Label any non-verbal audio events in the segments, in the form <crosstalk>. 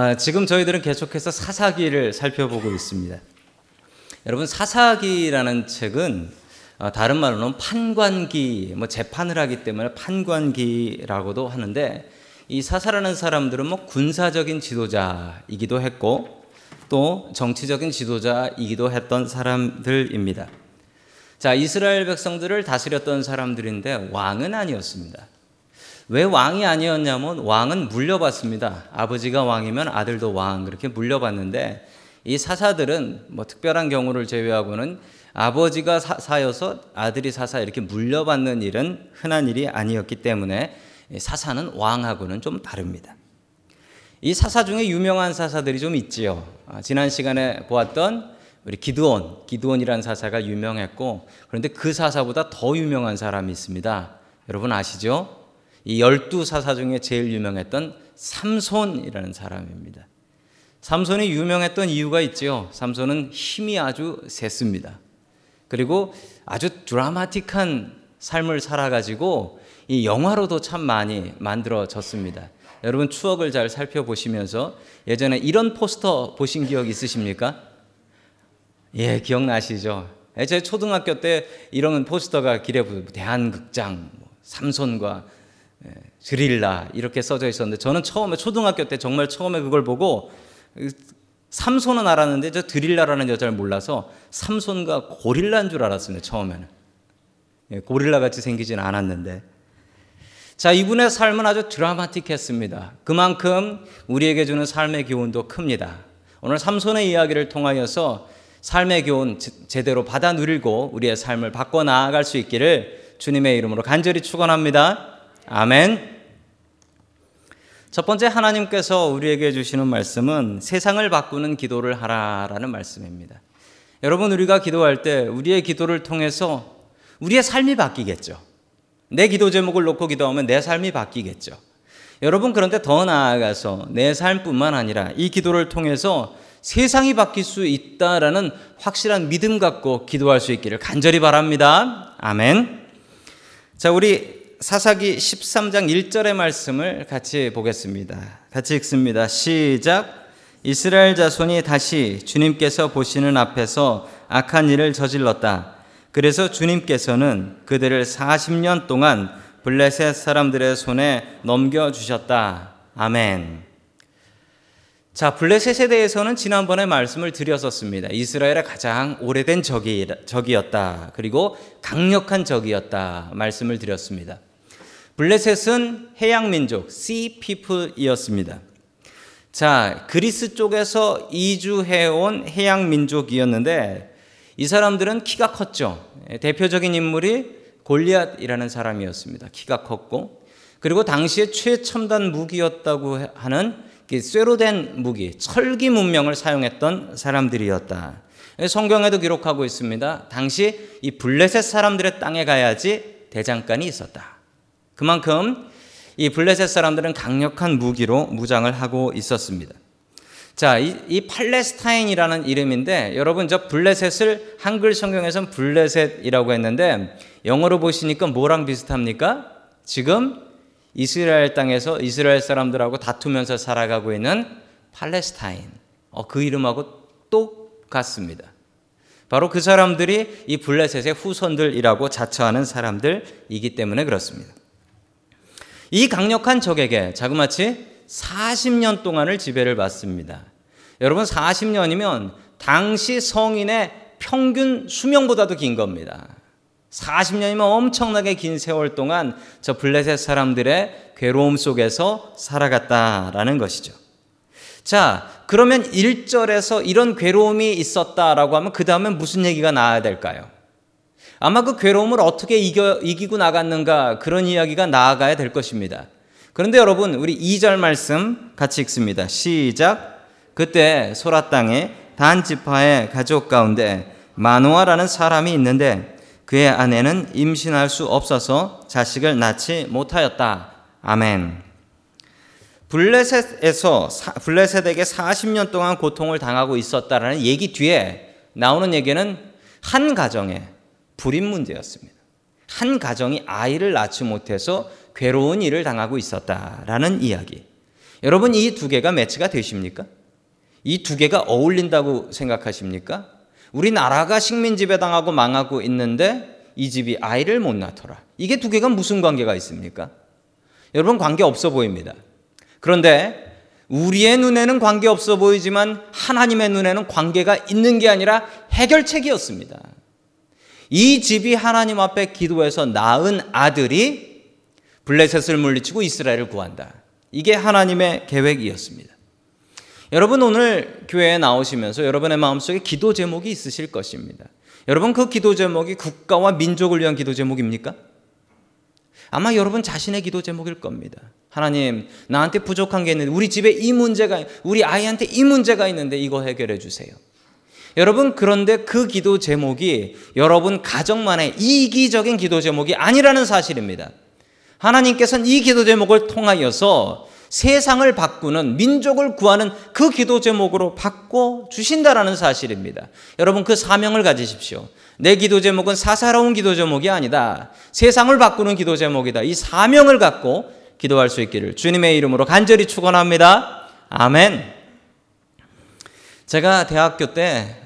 아, 지금 저희들은 계속해서 사사기를 살펴보고 있습니다. 여러분 사사기라는 책은 어, 다른 말로는 판관기, 뭐 재판을 하기 때문에 판관기라고도 하는데 이 사사라는 사람들은 뭐 군사적인 지도자이기도 했고 또 정치적인 지도자이기도 했던 사람들입니다. 자, 이스라엘 백성들을 다스렸던 사람들인데 왕은 아니었습니다. 왜 왕이 아니었냐면 왕은 물려받습니다. 아버지가 왕이면 아들도 왕 그렇게 물려받는데 이 사사들은 뭐 특별한 경우를 제외하고는 아버지가 사사여서 아들이 사사 이렇게 물려받는 일은 흔한 일이 아니었기 때문에 사사는 왕하고는 좀 다릅니다. 이 사사 중에 유명한 사사들이 좀 있지요. 아, 지난 시간에 보았던 우리 기드온, 기드온이라는 사사가 유명했고 그런데 그 사사보다 더 유명한 사람이 있습니다. 여러분 아시죠? 이 열두 사사 중에 제일 유명했던 삼손이라는 사람입니다. 삼손이 유명했던 이유가 있지요. 삼손은 힘이 아주 셌습니다. 그리고 아주 드라마틱한 삶을 살아가지고 이 영화로도 참 많이 만들어졌습니다. 여러분 추억을 잘 살펴보시면서 예전에 이런 포스터 보신 기억 있으십니까? 예, 기억나시죠? 예, 제 초등학교 때 이런 포스터가 길에 대한극장, 뭐 삼손과 예, 드릴라 이렇게 써져 있었는데 저는 처음에 초등학교 때 정말 처음에 그걸 보고 삼손은 알았는데 저 드릴라라는 여자를 몰라서 삼손과 고릴라인 줄 알았습니다 처음에는. 예, 고릴라 같이 생기진 않았는데. 자 이분의 삶은 아주 드라마틱했습니다. 그만큼 우리에게 주는 삶의 교훈도 큽니다. 오늘 삼손의 이야기를 통하여서 삶의 교훈 제대로 받아 누리고 우리의 삶을 바꿔 나아갈 수 있기를 주님의 이름으로 간절히 축원합니다. 아멘. 첫 번째 하나님께서 우리에게 주시는 말씀은 세상을 바꾸는 기도를 하라라는 말씀입니다. 여러분 우리가 기도할 때 우리의 기도를 통해서 우리의 삶이 바뀌겠죠. 내 기도 제목을 놓고 기도하면 내 삶이 바뀌겠죠. 여러분 그런데 더 나아가서 내 삶뿐만 아니라 이 기도를 통해서 세상이 바뀔 수 있다라는 확실한 믿음 갖고 기도할 수 있기를 간절히 바랍니다. 아멘. 자, 우리 사사기 13장 1절의 말씀을 같이 보겠습니다. 같이 읽습니다. 시작. 이스라엘 자손이 다시 주님께서 보시는 앞에서 악한 일을 저질렀다. 그래서 주님께서는 그들을 40년 동안 블레셋 사람들의 손에 넘겨주셨다. 아멘. 자, 블레셋에 대해서는 지난번에 말씀을 드렸었습니다. 이스라엘의 가장 오래된 적이, 적이었다. 그리고 강력한 적이었다. 말씀을 드렸습니다. 블레셋은 해양 민족, sea people이었습니다. 자, 그리스 쪽에서 이주해온 해양 민족이었는데 이 사람들은 키가 컸죠. 대표적인 인물이 골리앗이라는 사람이었습니다. 키가 컸고 그리고 당시에 최첨단 무기였다고 하는 쇠로 된 무기, 철기 문명을 사용했던 사람들이었다. 성경에도 기록하고 있습니다. 당시 이 블레셋 사람들의 땅에 가야지 대장간이 있었다. 그만큼 이 블레셋 사람들은 강력한 무기로 무장을 하고 있었습니다. 자, 이, 이 팔레스타인이라는 이름인데 여러분 저 블레셋을 한글 성경에서는 블레셋이라고 했는데 영어로 보시니까 뭐랑 비슷합니까? 지금 이스라엘 땅에서 이스라엘 사람들하고 다투면서 살아가고 있는 팔레스타인. 어, 그 이름하고 똑같습니다. 바로 그 사람들이 이 블레셋의 후손들이라고 자처하는 사람들이기 때문에 그렇습니다. 이 강력한 적에게 자그마치 40년 동안을 지배를 받습니다. 여러분 40년이면 당시 성인의 평균 수명보다도 긴 겁니다. 40년이면 엄청나게 긴 세월 동안 저 블레셋 사람들의 괴로움 속에서 살아갔다라는 것이죠. 자, 그러면 1절에서 이런 괴로움이 있었다라고 하면 그 다음에 무슨 얘기가 나와야 될까요? 아마 그 괴로움을 어떻게 이겨, 이기고 나갔는가 그런 이야기가 나아가야 될 것입니다. 그런데 여러분, 우리 2절 말씀 같이 읽습니다. 시작. 그때 소라 땅에 단 지파의 가족 가운데 마노아라는 사람이 있는데 그의 아내는 임신할 수 없어서 자식을 낳지 못하였다. 아멘. 블레셋에서 블레셋에게 40년 동안 고통을 당하고 있었다라는 얘기 뒤에 나오는 얘기는 한 가정에 불임 문제였습니다. 한 가정이 아이를 낳지 못해서 괴로운 일을 당하고 있었다라는 이야기. 여러분 이 두 개가 매치가 되십니까? 이 두 개가 어울린다고 생각하십니까? 우리 나라가 식민 지배당하고 망하고 있는데 이 집이 아이를 못 낳더라. 이게 두 개가 무슨 관계가 있습니까? 여러분 관계 없어 보입니다. 그런데 우리의 눈에는 관계 없어 보이지만 하나님의 눈에는 관계가 있는 게 아니라 해결책이었습니다. 이 집이 하나님 앞에 기도해서 낳은 아들이 블레셋을 물리치고 이스라엘을 구한다. 이게 하나님의 계획이었습니다. 여러분 오늘 교회에 나오시면서 여러분의 마음속에 기도 제목이 있으실 것입니다. 여러분 그 기도 제목이 국가와 민족을 위한 기도 제목입니까? 아마 여러분 자신의 기도 제목일 겁니다. 하나님, 나한테 부족한 게 있는데, 우리 집에 이 문제가, 우리 아이한테 이 문제가 있는데 이거 해결해 주세요. 여러분, 그런데 그 기도 제목이 여러분 가정만의 이기적인 기도 제목이 아니라는 사실입니다. 하나님께서는 이 기도 제목을 통하여서 세상을 바꾸는 민족을 구하는 그 기도 제목으로 바꿔 주신다라는 사실입니다. 여러분 그 사명을 가지십시오. 내 기도 제목은 사사로운 기도 제목이 아니다. 세상을 바꾸는 기도 제목이다. 이 사명을 갖고 기도할 수 있기를 주님의 이름으로 간절히 축원합니다. 아멘. 제가 대학교 때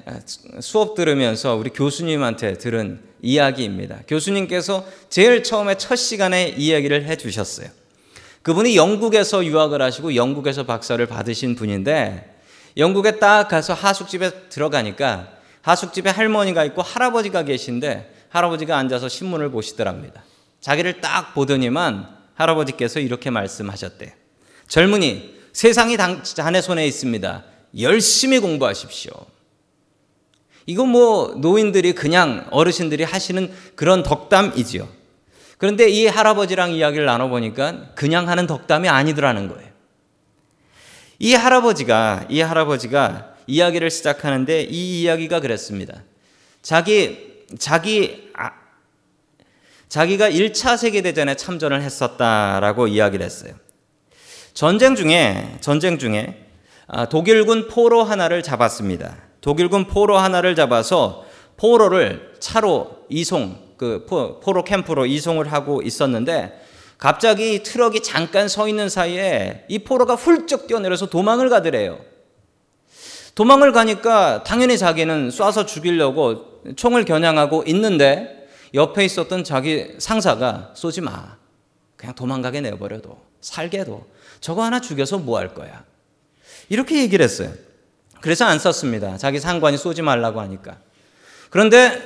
수업 들으면서 우리 교수님한테 들은 이야기입니다. 교수님께서 제일 처음에 첫 시간에 이야기를 해 주셨어요. 그분이 영국에서 유학을 하시고 영국에서 박사를 받으신 분인데 영국에 딱 가서 하숙집에 들어가니까 하숙집에 할머니가 있고 할아버지가 계신데 할아버지가 앉아서 신문을 보시더랍니다. 자기를 딱 보더니만 할아버지께서 이렇게 말씀하셨대. 젊은이, 세상이 자네 손에 있습니다. 열심히 공부하십시오. 이거 뭐 노인들이 그냥 어르신들이 하시는 그런 덕담이지요. 그런데 이 할아버지랑 이야기를 나눠보니까 그냥 하는 덕담이 아니더라는 거예요. 이 할아버지가, 이 할아버지가 이야기를 시작하는데 이 이야기가 그랬습니다. 자기, 자기, 아, 자기가 1차 세계대전에 참전을 했었다라고 이야기를 했어요. 전쟁 중에, 전쟁 중에 아, 독일군 포로 하나를 잡았습니다. 독일군 포로 하나를 잡아서 포로를 차로 이송, 그 포로 캠프로 이송을 하고 있었는데 갑자기 트럭이 잠깐 서 있는 사이에 이 포로가 훌쩍 뛰어내려서 도망을 가더래요. 도망을 가니까 당연히 자기는 쏴서 죽이려고 총을 겨냥하고 있는데 옆에 있었던 자기 상사가 쏘지 마. 그냥 도망가게 내버려둬. 살게 둬. 저거 하나 죽여서 뭐 할 거야. 이렇게 얘기를 했어요. 그래서 안 썼습니다. 자기 상관이 쏘지 말라고 하니까. 그런데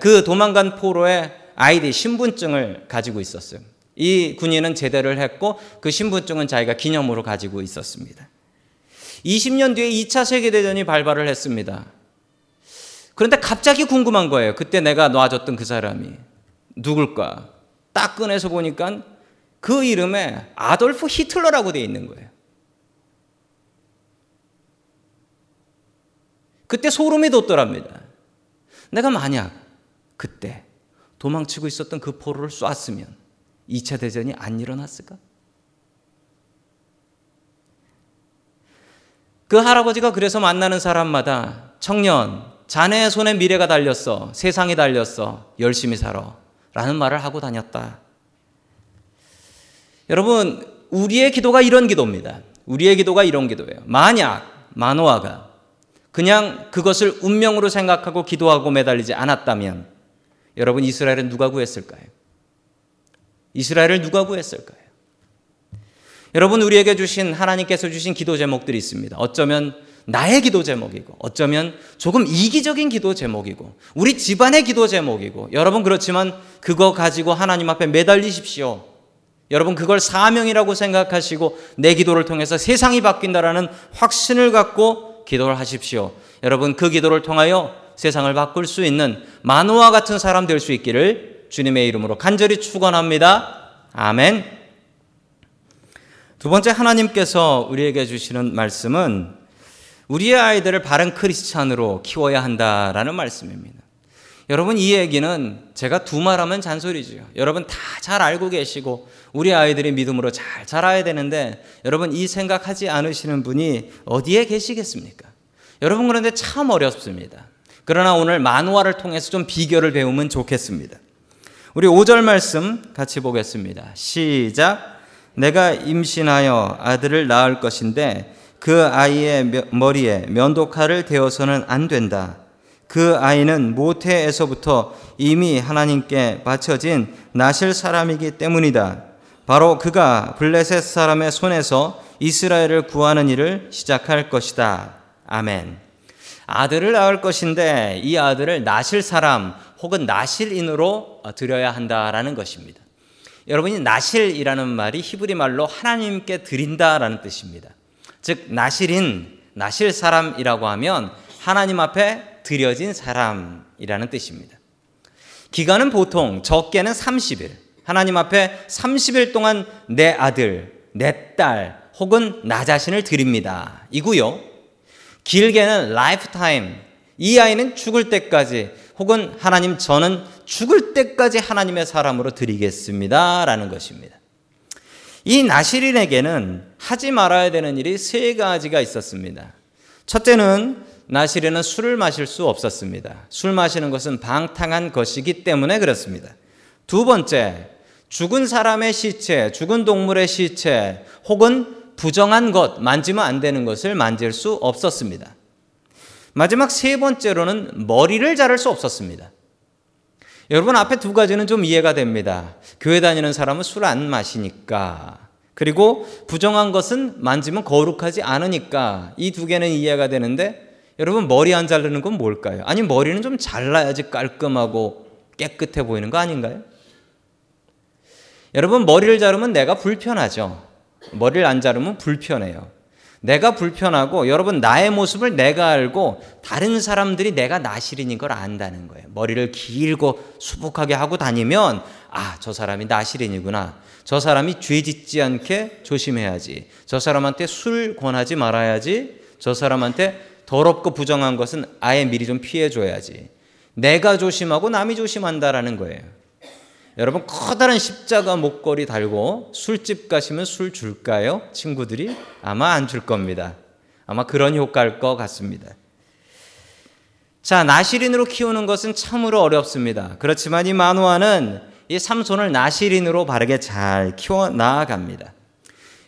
그 도망간 포로의 아이디 신분증을 가지고 있었어요. 이 군인은 제대를 했고 그 신분증은 자기가 기념으로 가지고 있었습니다. 20년 뒤에 2차 세계대전이 발발을 했습니다. 그런데 갑자기 궁금한 거예요. 그때 내가 놔줬던 그 사람이 누굴까? 딱 꺼내서 보니까 그 이름에 아돌프 히틀러라고 되어 있는 거예요. 그때 소름이 돋더랍니다. 내가 만약 그때 도망치고 있었던 그 포로를 쐈으면 2차 대전이 안 일어났을까? 그 할아버지가 그래서 만나는 사람마다 청년, 자네의 손에 미래가 달렸어. 세상이 달렸어. 열심히 살아. 라는 말을 하고 다녔다. 여러분, 우리의 기도가 이런 기도입니다. 우리의 기도가 이런 기도예요. 만약 마노아가 그냥 그것을 운명으로 생각하고 기도하고 매달리지 않았다면 여러분 이스라엘은 누가 구했을까요? 이스라엘을 누가 구했을까요? 여러분 우리에게 주신 하나님께서 주신 기도 제목들이 있습니다. 어쩌면 나의 기도 제목이고 어쩌면 조금 이기적인 기도 제목이고 우리 집안의 기도 제목이고 여러분 그렇지만 그거 가지고 하나님 앞에 매달리십시오. 여러분 그걸 사명이라고 생각하시고 내 기도를 통해서 세상이 바뀐다라는 확신을 갖고 기도를 하십시오. 여러분 그 기도를 통하여 세상을 바꿀 수 있는 만호와 같은 사람 될 수 있기를 주님의 이름으로 간절히 축원합니다. 아멘. 두 번째 하나님께서 우리에게 주시는 말씀은 우리의 아이들을 바른 크리스찬으로 키워야 한다라는 말씀입니다. 여러분 이 얘기는 제가 두 말하면 잔소리죠. 여러분 다 잘 알고 계시고 우리 아이들이 믿음으로 잘 자라야 되는데 여러분 이 생각하지 않으시는 분이 어디에 계시겠습니까? 여러분 그런데 참 어렵습니다. 그러나 오늘 만화를 통해서 좀 비결을 배우면 좋겠습니다. 우리 5절 말씀 같이 보겠습니다. 시작. 내가 임신하여 아들을 낳을 것인데 그 아이의 머리에 면도칼을 대어서는 안 된다. 그 아이는 모태에서부터 이미 하나님께 바쳐진 나실 사람이기 때문이다. 바로 그가 블레셋 사람의 손에서 이스라엘을 구하는 일을 시작할 것이다. 아멘. 아들을 낳을 것인데 이 아들을 나실 사람 혹은 나실인으로 드려야 한다라는 것입니다. 여러분이 나실이라는 말이 히브리 말로 하나님께 드린다라는 뜻입니다. 즉 나실인 나실 사람이라고 하면 하나님 앞에 드려진 사람이라는 뜻입니다. 기간은 보통 적게는 30일. 하나님 앞에 30일 동안 내 아들, 내 딸, 혹은 나 자신을 드립니다. 이고요. 길게는 lifetime. 이 아이는 죽을 때까지 혹은 하나님 저는 죽을 때까지 하나님의 사람으로 드리겠습니다. 라는 것입니다. 이 나시린에게는 하지 말아야 되는 일이 세 가지가 있었습니다. 첫째는 나시린은 술을 마실 수 없었습니다. 술 마시는 것은 방탕한 것이기 때문에 그렇습니다. 두 번째, 죽은 사람의 시체, 죽은 동물의 시체, 혹은 부정한 것, 만지면 안 되는 것을 만질 수 없었습니다. 마지막 세 번째로는 머리를 자를 수 없었습니다. 여러분 앞에 두 가지는 좀 이해가 됩니다. 교회 다니는 사람은 술 안 마시니까. 그리고 부정한 것은 만지면 거룩하지 않으니까 이 두 개는 이해가 되는데 여러분 머리 안 자르는 건 뭘까요? 아니 머리는 좀 잘라야지 깔끔하고 깨끗해 보이는 거 아닌가요? 여러분 머리를 자르면 내가 불편하죠. 머리를 안 자르면 불편해요. 내가 불편하고 여러분 나의 모습을 내가 알고 다른 사람들이 내가 나시린인 걸 안다는 거예요. 머리를 길고 수북하게 하고 다니면 아, 저 사람이 나시린이구나. 저 사람이 죄 짓지 않게 조심해야지. 저 사람한테 술 권하지 말아야지. 저 사람한테 더럽고 부정한 것은 아예 미리 좀 피해 줘야지. 내가 조심하고 남이 조심한다라는 거예요. 여러분 커다란 십자가 목걸이 달고 술집 가시면 술 줄까요? 친구들이 아마 안 줄 겁니다. 아마 그런 효과일 것 같습니다. 자, 나시린으로 키우는 것은 참으로 어렵습니다. 그렇지만 이 마누아는 이 삼손을 나시린으로 바르게 잘 키워 나아갑니다.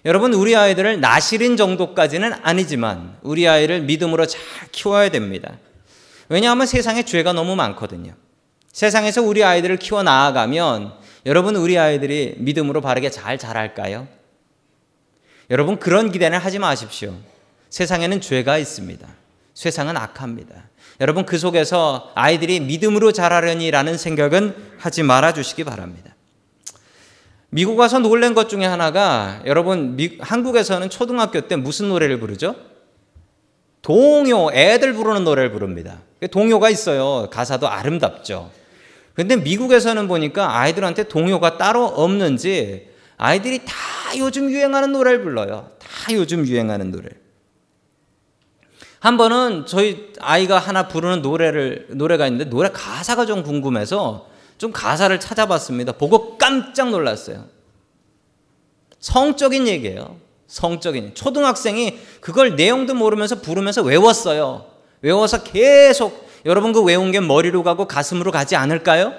여러분, 우리 아이들을 나시린 정도까지는 아니지만 우리 아이를 믿음으로 잘 키워야 됩니다. 왜냐하면 세상에 죄가 너무 많거든요. 세상에서 우리 아이들을 키워 나아가면 여러분 우리 아이들이 믿음으로 바르게 잘 자랄까요? 여러분 그런 기대는 하지 마십시오. 세상에는 죄가 있습니다. 세상은 악합니다. 여러분 그 속에서 아이들이 믿음으로 자라려니라는 생각은 하지 말아 주시기 바랍니다. 미국 와서 놀란 것 중에 하나가 여러분 미, 한국에서는 초등학교 때 무슨 노래를 부르죠? 동요 애들 부르는 노래를 부릅니다. 동요가 있어요. 가사도 아름답죠. 근데 미국에서는 보니까 아이들한테 동요가 따로 없는지 아이들이 다 요즘 유행하는 노래를 불러요. 다 요즘 유행하는 노래. 한 번은 저희 아이가 하나 부르는 노래를 노래가 있는데 노래 가사가 좀 궁금해서 좀 가사를 찾아봤습니다. 보고 깜짝 놀랐어요. 성적인 얘기예요. 성적인 초등학생이 그걸 내용도 모르면서 부르면서 외웠어요. 외워서 계속 여러분 그 외운 게 머리로 가고 가슴으로 가지 않을까요?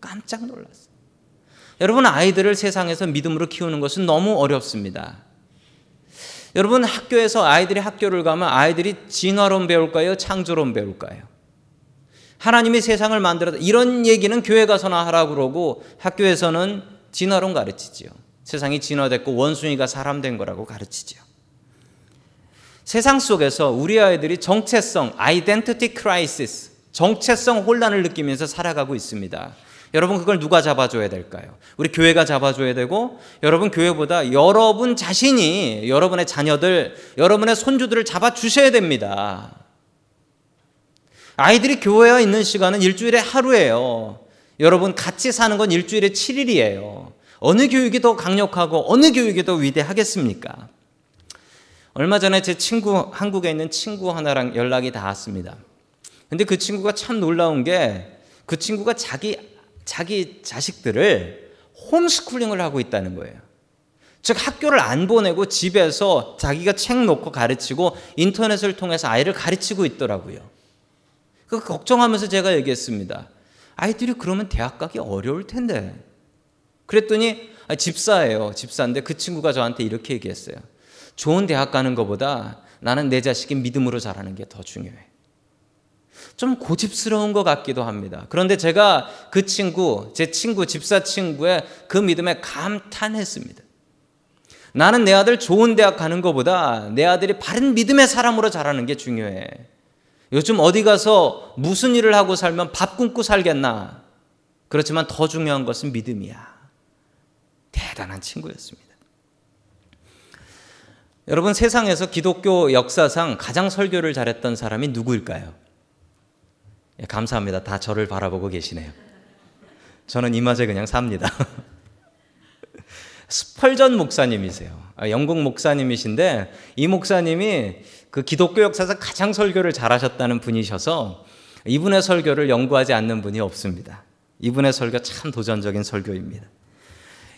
깜짝 놀랐어요. 여러분 아이들을 세상에서 믿음으로 키우는 것은 너무 어렵습니다. 여러분 학교에서 아이들이 학교를 가면 아이들이 진화론 배울까요? 창조론 배울까요? 하나님이 세상을 만들었다. 이런 얘기는 교회 가서나 하라고 그러고 학교에서는 진화론 가르치지요. 세상이 진화됐고 원숭이가 사람 된 거라고 가르치지요. 세상 속에서 우리 아이들이 정체성, identity crisis, 정체성 혼란을 느끼면서 살아가고 있습니다. 여러분 그걸 누가 잡아줘야 될까요? 우리 교회가 잡아줘야 되고 여러분 교회보다 여러분 자신이 여러분의 자녀들, 여러분의 손주들을 잡아주셔야 됩니다. 아이들이 교회에 있는 시간은 일주일에 하루예요. 여러분 같이 사는 건 일주일에 7일이에요. 어느 교육이 더 강력하고 어느 교육이 더 위대하겠습니까? 얼마 전에 제 친구 한국에 있는 친구 하나랑 연락이 닿았습니다. 근데 그 친구가 참 놀라운 게 그 친구가 자기 자기 자식들을 홈스쿨링을 하고 있다는 거예요. 즉 학교를 안 보내고 집에서 자기가 책 놓고 가르치고 인터넷을 통해서 아이를 가르치고 있더라고요. 그 걱정하면서 제가 얘기했습니다. 아이들이 그러면 대학 가기 어려울 텐데. 그랬더니 아, 집사예요. 집사인데 그 친구가 저한테 이렇게 얘기했어요. 좋은 대학 가는 것보다 나는 내 자식이 믿음으로 자라는 게 더 중요해. 좀 고집스러운 것 같기도 합니다. 그런데 제가 그 친구, 제 친구, 집사 친구의 그 믿음에 감탄했습니다. 나는 내 아들 좋은 대학 가는 것보다 내 아들이 바른 믿음의 사람으로 자라는 게 중요해. 요즘 어디 가서 무슨 일을 하고 살면 밥 굶고 살겠나? 그렇지만 더 중요한 것은 믿음이야. 대단한 친구였습니다. 여러분 세상에서 기독교 역사상 가장 설교를 잘했던 사람이 누구일까요? 예, 감사합니다. 다 저를 바라보고 계시네요. 저는 이 맛에 그냥 삽니다. <laughs> 스펄전 목사님이세요. 아, 영국 목사님이신데 이 목사님이 그 기독교 역사에서 가장 설교를 잘하셨다는 분이셔서 이분의 설교를 연구하지 않는 분이 없습니다. 이분의 설교 참 도전적인 설교입니다.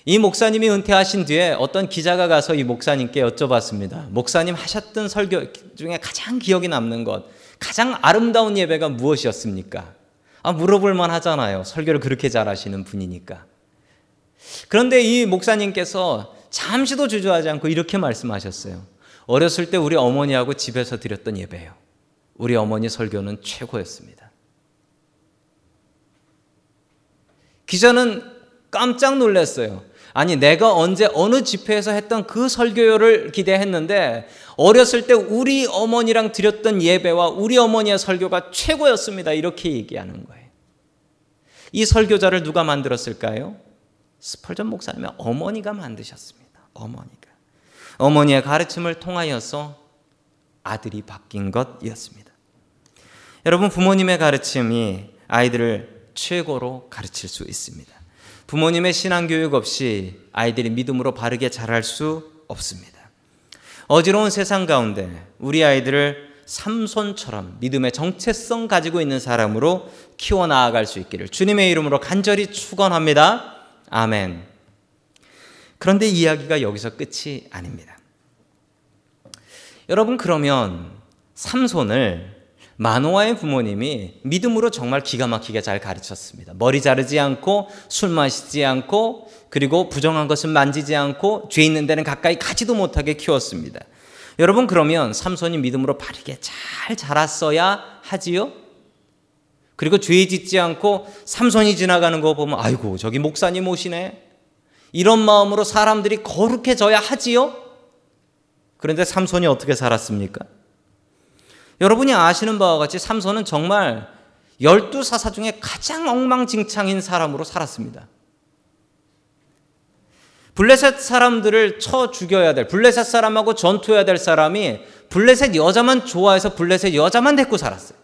이 목사님이 은퇴하신 뒤에 어떤 기자가 가서 이 목사님께 여쭤봤습니다. 목사님 하셨던 설교 중에 가장 기억에 남는 것, 가장 아름다운 예배가 무엇이었습니까? 아, 물어볼 만 하잖아요. 설교를 그렇게 잘하시는 분이니까. 그런데 이 목사님께서 잠시도 주저하지 않고 이렇게 말씀하셨어요. 어렸을 때 우리 어머니하고 집에서 드렸던 예배예요. 우리 어머니 설교는 최고였습니다. 기자는 깜짝 놀랐어요. 아니, 내가 언제 어느 집회에서 했던 그 설교를 기대했는데 어렸을 때 우리 어머니랑 드렸던 예배와 우리 어머니의 설교가 최고였습니다. 이렇게 얘기하는 거예요. 이 설교자를 누가 만들었을까요? 스펄전 목사님의 어머니가 만드셨습니다. 어머니가. 어머니의 가르침을 통하여서 아들이 바뀐 것이었습니다. 여러분, 부모님의 가르침이 아이들을 최고로 가르칠 수 있습니다. 부모님의 신앙교육 없이 아이들이 믿음으로 바르게 자랄 수 없습니다. 어지러운 세상 가운데 우리 아이들을 삼손처럼 믿음의 정체성 가지고 있는 사람으로 키워나아갈 수 있기를 주님의 이름으로 간절히 축원합니다. 아멘. 그런데 이야기가 여기서 끝이 아닙니다. 여러분 그러면 삼손을 마노아의 부모님이 믿음으로 정말 기가 막히게 잘 가르쳤습니다. 머리 자르지 않고 술 마시지 않고 그리고 부정한 것은 만지지 않고 죄 있는 데는 가까이 가지도 못하게 키웠습니다. 여러분 그러면 삼손이 믿음으로 바르게 잘 자랐어야 하지요? 그리고 죄 짓지 않고 삼손이 지나가는 거 보면 아이고 저기 목사님 오시네. 이런 마음으로 사람들이 거룩해져야 하지요? 그런데 삼손이 어떻게 살았습니까? 여러분이 아시는 바와 같이 삼손은 정말 열두 사사 중에 가장 엉망진창인 사람으로 살았습니다. 블레셋 사람들을 쳐 죽여야 될, 블레셋 사람하고 전투해야 될 사람이 블레셋 여자만 좋아해서 블레셋 여자만 데리고 살았어요.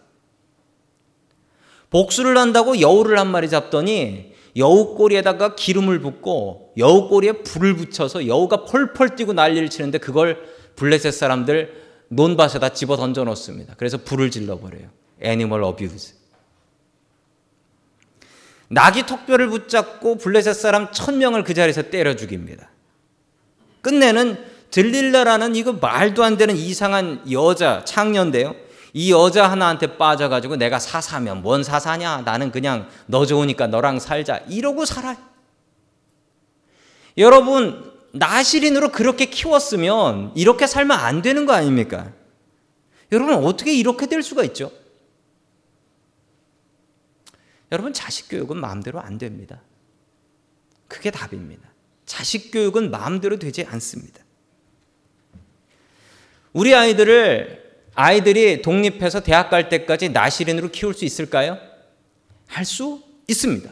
복수를 한다고 여우를 한 마리 잡더니 여우 꼬리에다가 기름을 붓고 여우 꼬리에 불을 붙여서 여우가 펄펄 뛰고 난리를 치는데 그걸 블레셋 사람들 논밭에다 집어 던져 놓습니다. 그래서 불을 질러 버려요. 애니멀 어뷰즈. 낙이 턱뼈를 붙잡고 블레셋 사람 천 명을 그 자리에서 때려 죽입니다. 끝내는 들릴라라는 이거 말도 안 되는 이상한 여자 창녀인데요. 이 여자 하나한테 빠져가지고 내가 사사면 뭔 사사냐? 나는 그냥 너 좋으니까 너랑 살자. 이러고 살아요. 여러분 나시린으로 그렇게 키웠으면 이렇게 살면 안 되는 거 아닙니까? 여러분 어떻게 이렇게 될 수가 있죠? 여러분 자식 교육은 마음대로 안 됩니다. 그게 답입니다. 자식 교육은 마음대로 되지 않습니다. 우리 아이들을 아이들이 독립해서 대학 갈 때까지 나시린으로 키울 수 있을까요? 할 수 있습니다.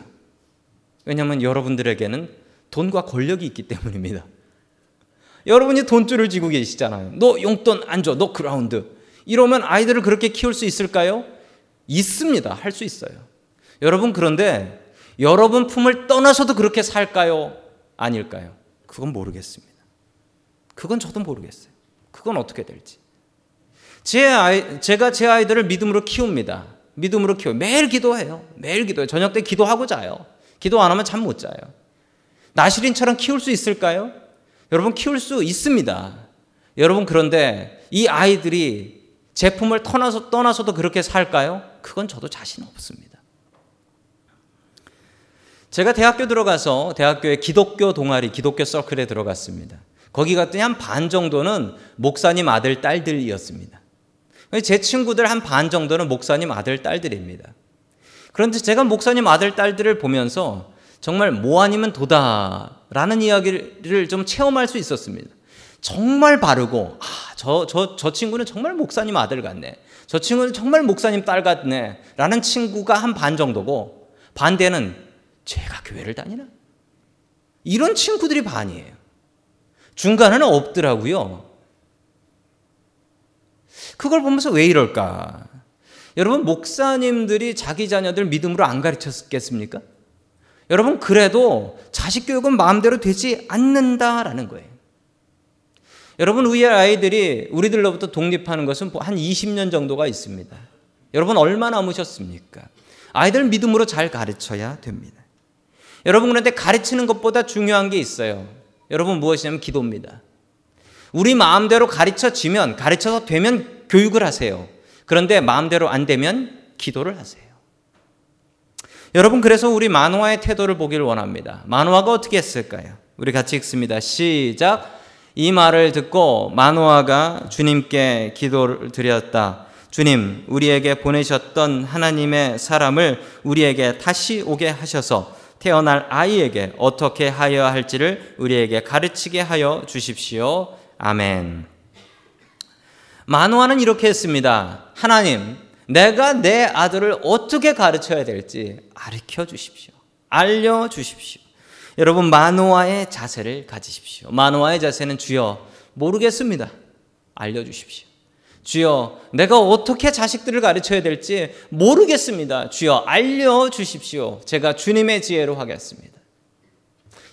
왜냐하면 여러분들에게는 돈과 권력이 있기 때문입니다. 여러분이 돈줄을 쥐고 계시잖아요. 너 용돈 안 줘. 너 그라운드. 이러면 아이들을 그렇게 키울 수 있을까요? 있습니다. 할 수 있어요. 여러분 그런데 여러분 품을 떠나서도 그렇게 살까요? 아닐까요? 그건 모르겠습니다. 그건 저도 모르겠어요. 그건 어떻게 될지. 제 아이, 제가 제 아이들을 믿음으로 키웁니다. 믿음으로 키워. 매일 기도해요. 매일 기도해요. 저녁 때 기도하고 자요. 기도 안 하면 잠 못 자요. 나시린처럼 키울 수 있을까요? 여러분 키울 수 있습니다. 여러분 그런데 이 아이들이 제품을 떠나서 떠나서도 그렇게 살까요? 그건 저도 자신 없습니다. 제가 대학교 들어가서 대학교에 기독교 동아리, 기독교 서클에 들어갔습니다. 거기 갔더니 한 반 정도는 목사님 아들, 딸들이었습니다. 제 친구들 한 반 정도는 목사님 아들, 딸들입니다. 그런데 제가 목사님 아들, 딸들을 보면서 정말 뭐 아니면 도다라는 이야기를 좀 체험할 수 있었습니다. 정말 바르고, 아, 저, 저, 저 친구는 정말 목사님 아들 같네. 저 친구는 정말 목사님 딸 같네. 라는 친구가 한 반 정도고, 반대는 제가 교회를 다니나? 이런 친구들이 반이에요. 중간에는 없더라고요. 그걸 보면서 왜 이럴까? 여러분, 목사님들이 자기 자녀들 믿음으로 안 가르쳤겠습니까? 여러분, 그래도 자식 교육은 마음대로 되지 않는다라는 거예요. 여러분, 우리 아이들이 우리들로부터 독립하는 것은 한 20년 정도가 있습니다. 여러분, 얼마나 남으셨습니까? 아이들 믿음으로 잘 가르쳐야 됩니다. 여러분, 그런데 가르치는 것보다 중요한 게 있어요. 여러분 무엇이냐면 기도입니다. 우리 마음대로 가르쳐지면 가르쳐서 되면 교육을 하세요. 그런데 마음대로 안 되면 기도를 하세요. 여러분 그래서 우리 만화의 태도를 보기를 원합니다. 만화가 어떻게 했을까요? 우리 같이 읽습니다. 시작. 이 말을 듣고 만화가 주님께 기도를 드렸다. 주님, 우리에게 보내셨던 하나님의 사람을 우리에게 다시 오게 하셔서 태어날 아이에게 어떻게 하여 할지를 우리에게 가르치게 하여 주십시오. 아멘. 만화는 이렇게 했습니다. 하나님, 내가 내 아들을 어떻게 가르쳐야 될지 가르쳐 주십시오. 알려 주십시오. 여러분, 만화의 자세를 가지십시오. 만화의 자세는 주여 모르겠습니다. 알려 주십시오. 주여, 내가 어떻게 자식들을 가르쳐야 될지 모르겠습니다. 주여, 알려주십시오. 제가 주님의 지혜로 하겠습니다.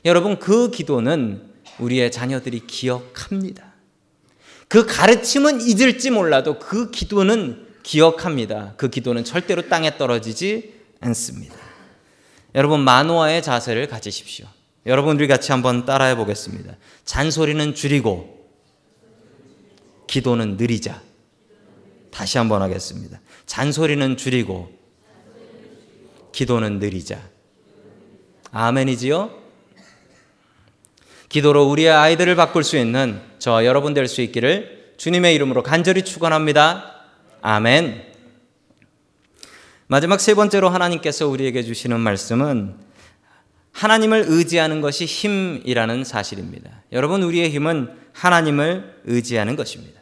여러분, 그 기도는 우리의 자녀들이 기억합니다. 그 가르침은 잊을지 몰라도 그 기도는 기억합니다. 그 기도는 절대로 땅에 떨어지지 않습니다. 여러분, 만화의 자세를 가지십시오. 여러분, 우리 같이 한번 따라해 보겠습니다. 잔소리는 줄이고, 기도는 느리자. 다시 한번 하겠습니다. 잔소리는 줄이고 기도는 느리자. 아멘이지요? 기도로 우리의 아이들을 바꿀 수 있는 저 여러분 될 수 있기를 주님의 이름으로 간절히 축원합니다. 아멘. 마지막 세 번째로 하나님께서 우리에게 주시는 말씀은 하나님을 의지하는 것이 힘이라는 사실입니다. 여러분 우리의 힘은 하나님을 의지하는 것입니다.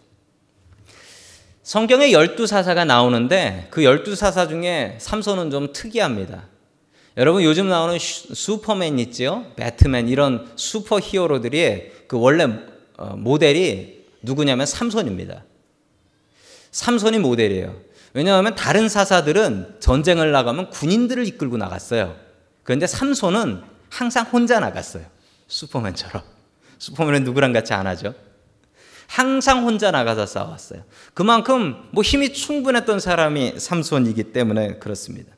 성경에 열두 사사가 나오는데 그 열두 사사 중에 삼손은 좀 특이합니다. 여러분 요즘 나오는 슈퍼맨 있죠? 배트맨 이런 슈퍼 히어로들이 그 원래 어, 모델이 누구냐면 삼손입니다. 삼손이 모델이에요. 왜냐하면 다른 사사들은 전쟁을 나가면 군인들을 이끌고 나갔어요. 그런데 삼손은 항상 혼자 나갔어요. 슈퍼맨처럼. 슈퍼맨은 누구랑 같이 안 하죠? 항상 혼자 나가서 싸웠어요. 그만큼 뭐 힘이 충분했던 사람이 삼손이기 때문에 그렇습니다.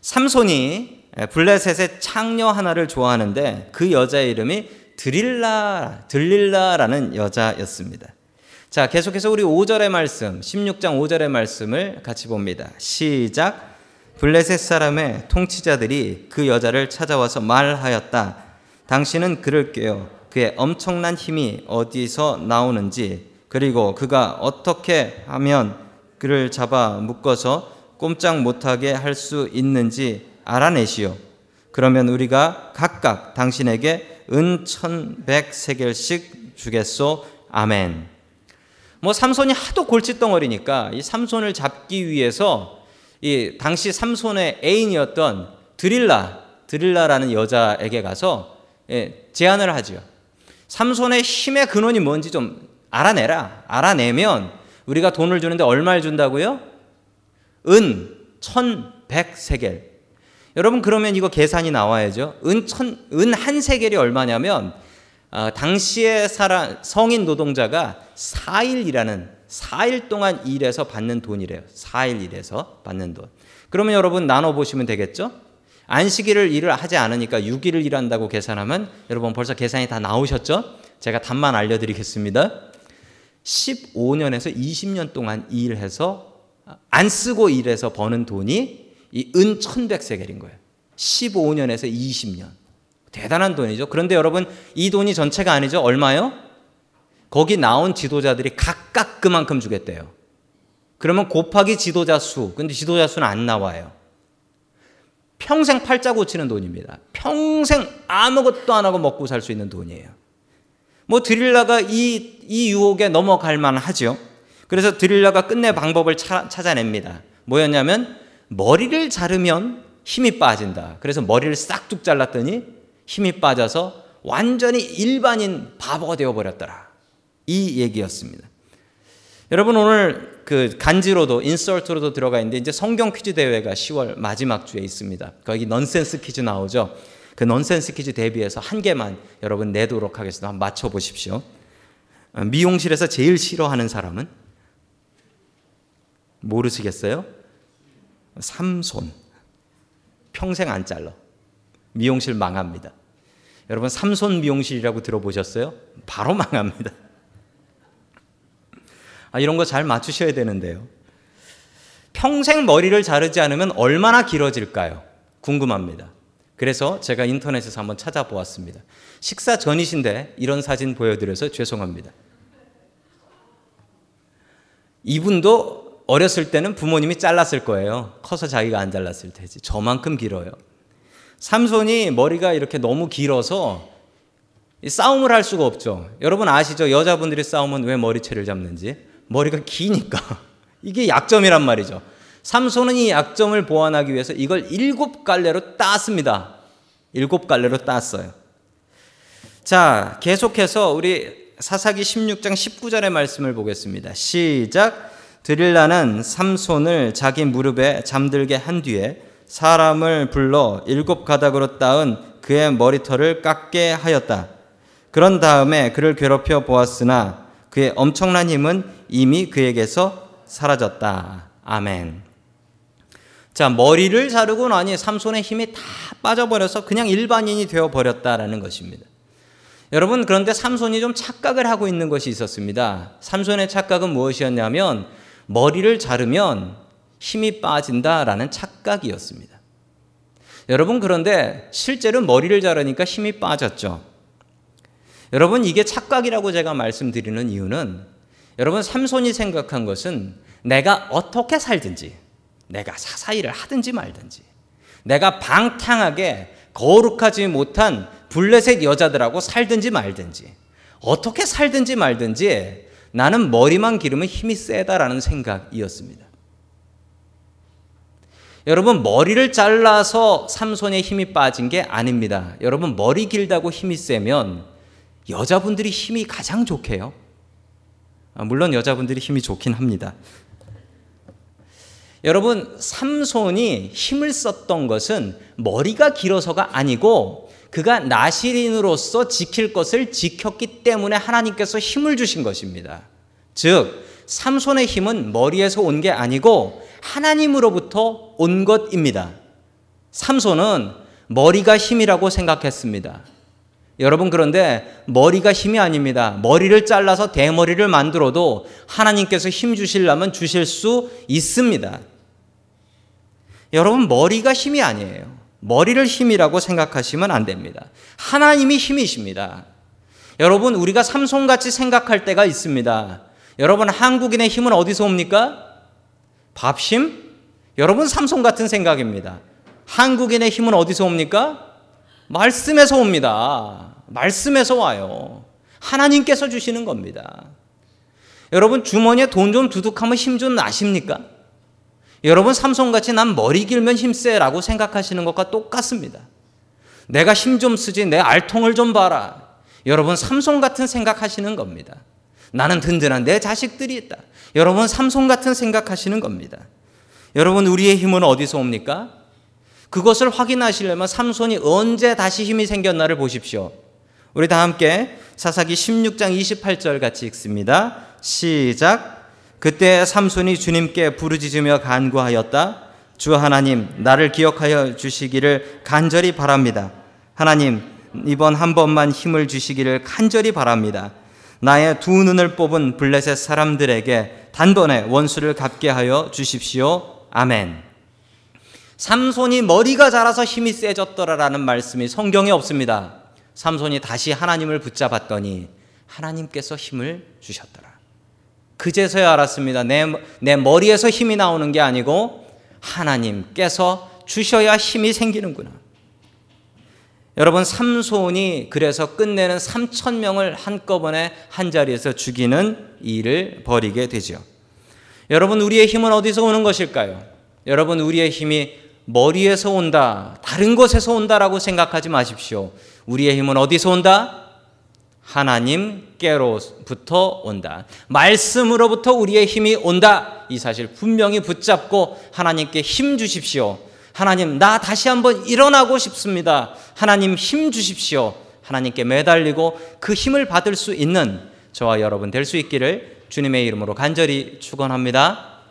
삼손이 블레셋의 창녀 하나를 좋아하는데 그 여자의 이름이 드릴라, 들릴라라는 여자였습니다. 자, 계속해서 우리 5절의 말씀, 16장 5절의 말씀을 같이 봅니다. 시작. 블레셋 사람의 통치자들이 그 여자를 찾아와서 말하였다. 당신은 그를 꿰어 그의 엄청난 힘이 어디서 나오는지 그리고 그가 어떻게 하면 그를 잡아 묶어서 꼼짝 못하게 할 수 있는지 알아내시오. 그러면 우리가 각각 당신에게 은 천백 세겔씩 주겠소. 아멘. 뭐 삼손이 하도 골칫덩어리니까 이 삼손을 잡기 위해서 이 당시 삼손의 애인이었던 드릴라, 드릴라라는 여자에게 가서 예, 제안을 하죠. 삼손의 힘의 근원이 뭔지 좀 알아내라. 알아내면 우리가 돈을 주는데 얼마를 준다고요? 은 천백 세겔. 여러분 그러면 이거 계산이 나와야죠. 은 천, 은한 세겔이 얼마냐면 어, 당시의 사람 성인 노동자가 4일 일하는 4일 동안 일해서 받는 돈이래요. 4일 일해서 받는 돈. 그러면 여러분 나눠 보시면 되겠죠? 안식일을 일을 하지 않으니까 6일을 일한다고 계산하면 여러분 벌써 계산이 다 나오셨죠? 제가 답만 알려 드리겠습니다. 15년에서 20년 동안 일해서 안 쓰고 일해서 버는 돈이 이은 천백세겔인 거예요. 15년에서 20년. 대단한 돈이죠. 그런데 여러분, 이 돈이 전체가 아니죠. 얼마요? 거기 나온 지도자들이 각각 그만큼 주겠대요. 그러면 곱하기 지도자 수. 근데 지도자 수는 안 나와요. 평생 팔자 고치는 돈입니다. 평생 아무것도 안 하고 먹고 살 수 있는 돈이에요. 뭐 드릴라가 이, 이 유혹에 넘어갈 만하죠. 그래서 드릴라가 끝내 방법을 차, 찾아냅니다. 뭐였냐면 머리를 자르면 힘이 빠진다. 그래서 머리를 싹둑 잘랐더니 힘이 빠져서 완전히 일반인 바보가 되어 버렸더라. 이 얘기였습니다. 여러분 오늘 그 간지로도 인설트로도 들어가 있는데 이제 성경 퀴즈 대회가 10월 마지막 주에 있습니다. 거기 넌센스 퀴즈 나오죠. 그 넌센스 퀴즈 대비해서 한 개만 여러분 내도록 하겠습니다. 한번 맞춰 보십시오. 어, 미용실에서 제일 싫어하는 사람은 모르시겠어요? 삼손. 평생 안 잘라. 미용실 망합니다. 여러분 삼손 미용실이라고 들어보셨어요? 바로 <laughs> 망합니다. 아, 이런 거 잘 맞추셔야 되는데요. 평생 머리를 자르지 않으면 얼마나 길어질까요? 궁금합니다. 그래서 제가 인터넷에서 한번 찾아보았습니다. 식사 전이신데 이런 사진 보여드려서 죄송합니다. 이분도 어렸을 때는 부모님이 잘랐을 거예요. 커서 자기가 안 잘랐을 테지. 저만큼 길어요. 삼손이 머리가 이렇게 너무 길어서 싸움을 할 수가 없죠. 여러분 아시죠? 여자분들이 싸우면 왜 머리채를 잡는지? 머리가 기니까. <laughs> 이게 약점이란 말이죠. 삼손은 이 약점을 보완하기 위해서 이걸 일곱 갈래로 땄습니다. 일곱 갈래로 땄어요. 자, 계속해서 우리 사사기 16장 19절의 말씀을 보겠습니다. 시작. 드릴라는 삼손을 자기 무릎에 잠들게 한 뒤에 사람을 불러 일곱 가닥으로 따은 그의 머리털을 깎게 하였다. 그런 다음에 그를 괴롭혀 보았으나 그의 엄청난 힘은 이미 그에게서 사라졌다. 아멘. 자, 머리를 자르고 나니 삼손의 힘이 다 빠져버려서 그냥 일반인이 되어버렸다라는 것입니다. 여러분, 그런데 삼손이 좀 착각을 하고 있는 것이 있었습니다. 삼손의 착각은 무엇이었냐면, 머리를 자르면 힘이 빠진다라는 착각이었습니다. 여러분, 그런데 실제로 머리를 자르니까 힘이 빠졌죠. 여러분, 이게 착각이라고 제가 말씀드리는 이유는 여러분, 삼손이 생각한 것은 내가 어떻게 살든지, 내가 사사일을 하든지 말든지, 내가 방탕하게 거룩하지 못한 블레셋 여자들하고 살든지 말든지, 어떻게 살든지 말든지 나는 머리만 기르면 힘이 세다라는 생각이었습니다. 여러분, 머리를 잘라서 삼손의 힘이 빠진 게 아닙니다. 여러분, 머리 길다고 힘이 세면 여자분들이 힘이 가장 좋게요. 아, 물론 여자분들이 힘이 좋긴 합니다. 여러분, 삼손이 힘을 썼던 것은 머리가 길어서가 아니고 그가 나시린으로서 지킬 것을 지켰기 때문에 하나님께서 힘을 주신 것입니다. 즉, 삼손의 힘은 머리에서 온 게 아니고 하나님으로부터 온 것입니다. 삼손은 머리가 힘이라고 생각했습니다. 여러분 그런데 머리가 힘이 아닙니다. 머리를 잘라서 대머리를 만들어도 하나님께서 힘 주시려면 주실 수 있습니다. 여러분 머리가 힘이 아니에요. 머리를 힘이라고 생각하시면 안 됩니다. 하나님이 힘이십니다. 여러분 우리가 삼손같이 생각할 때가 있습니다. 여러분 한국인의 힘은 어디서 옵니까? 밥심? 여러분 삼손 같은 생각입니다. 한국인의 힘은 어디서 옵니까? 말씀에서 옵니다. 말씀에서 와요. 하나님께서 주시는 겁니다. 여러분 주머니에 돈 좀 두둑하면 힘 좀 나십니까? 여러분 삼손같이 난 머리 길면 힘세라고 생각하시는 것과 똑같습니다. 내가 힘 좀 쓰지 내 알통을 좀 봐라. 여러분 삼손 같은 생각하시는 겁니다. 나는 든든한 내 자식들이 있다. 여러분 삼손 같은 생각하시는 겁니다. 여러분 우리의 힘은 어디서 옵니까? 그것을 확인하시려면 삼손이 언제 다시 힘이 생겼나를 보십시오. 우리 다 함께 사사기 16장 28절 같이 읽습니다. 시작. 그때 삼손이 주님께 부르짖으며 간구하였다. 주 하나님, 나를 기억하여 주시기를 간절히 바랍니다. 하나님, 이번 한 번만 힘을 주시기를 간절히 바랍니다. 나의 두 눈을 뽑은 블레셋 사람들에게 단번에 원수를 갚게 하여 주십시오. 아멘. 삼손이 머리가 자라서 힘이 세졌더라라는 말씀이 성경에 없습니다. 삼손이 다시 하나님을 붙잡았더니 하나님께서 힘을 주셨더라. 그제서야 알았습니다. 내, 내 머리에서 힘이 나오는 게 아니고 하나님께서 주셔야 힘이 생기는구나. 여러분 삼손이 그래서 끝내는 3천 명을 한꺼번에 한 자리에서 죽이는 일을 벌이게 되죠. 여러분 우리의 힘은 어디서 오는 것일까요? 여러분 우리의 힘이 머리에서 온다, 다른 곳에서 온다라고 생각하지 마십시오. 우리의 힘은 어디서 온다? 하나님께로부터 온다. 말씀으로부터 우리의 힘이 온다. 이 사실 분명히 붙잡고 하나님께 힘 주십시오. 하나님, 나 다시 한번 일어나고 싶습니다. 하나님 힘 주십시오. 하나님께 매달리고 그 힘을 받을 수 있는 저와 여러분 될 수 있기를 주님의 이름으로 간절히 축원합니다.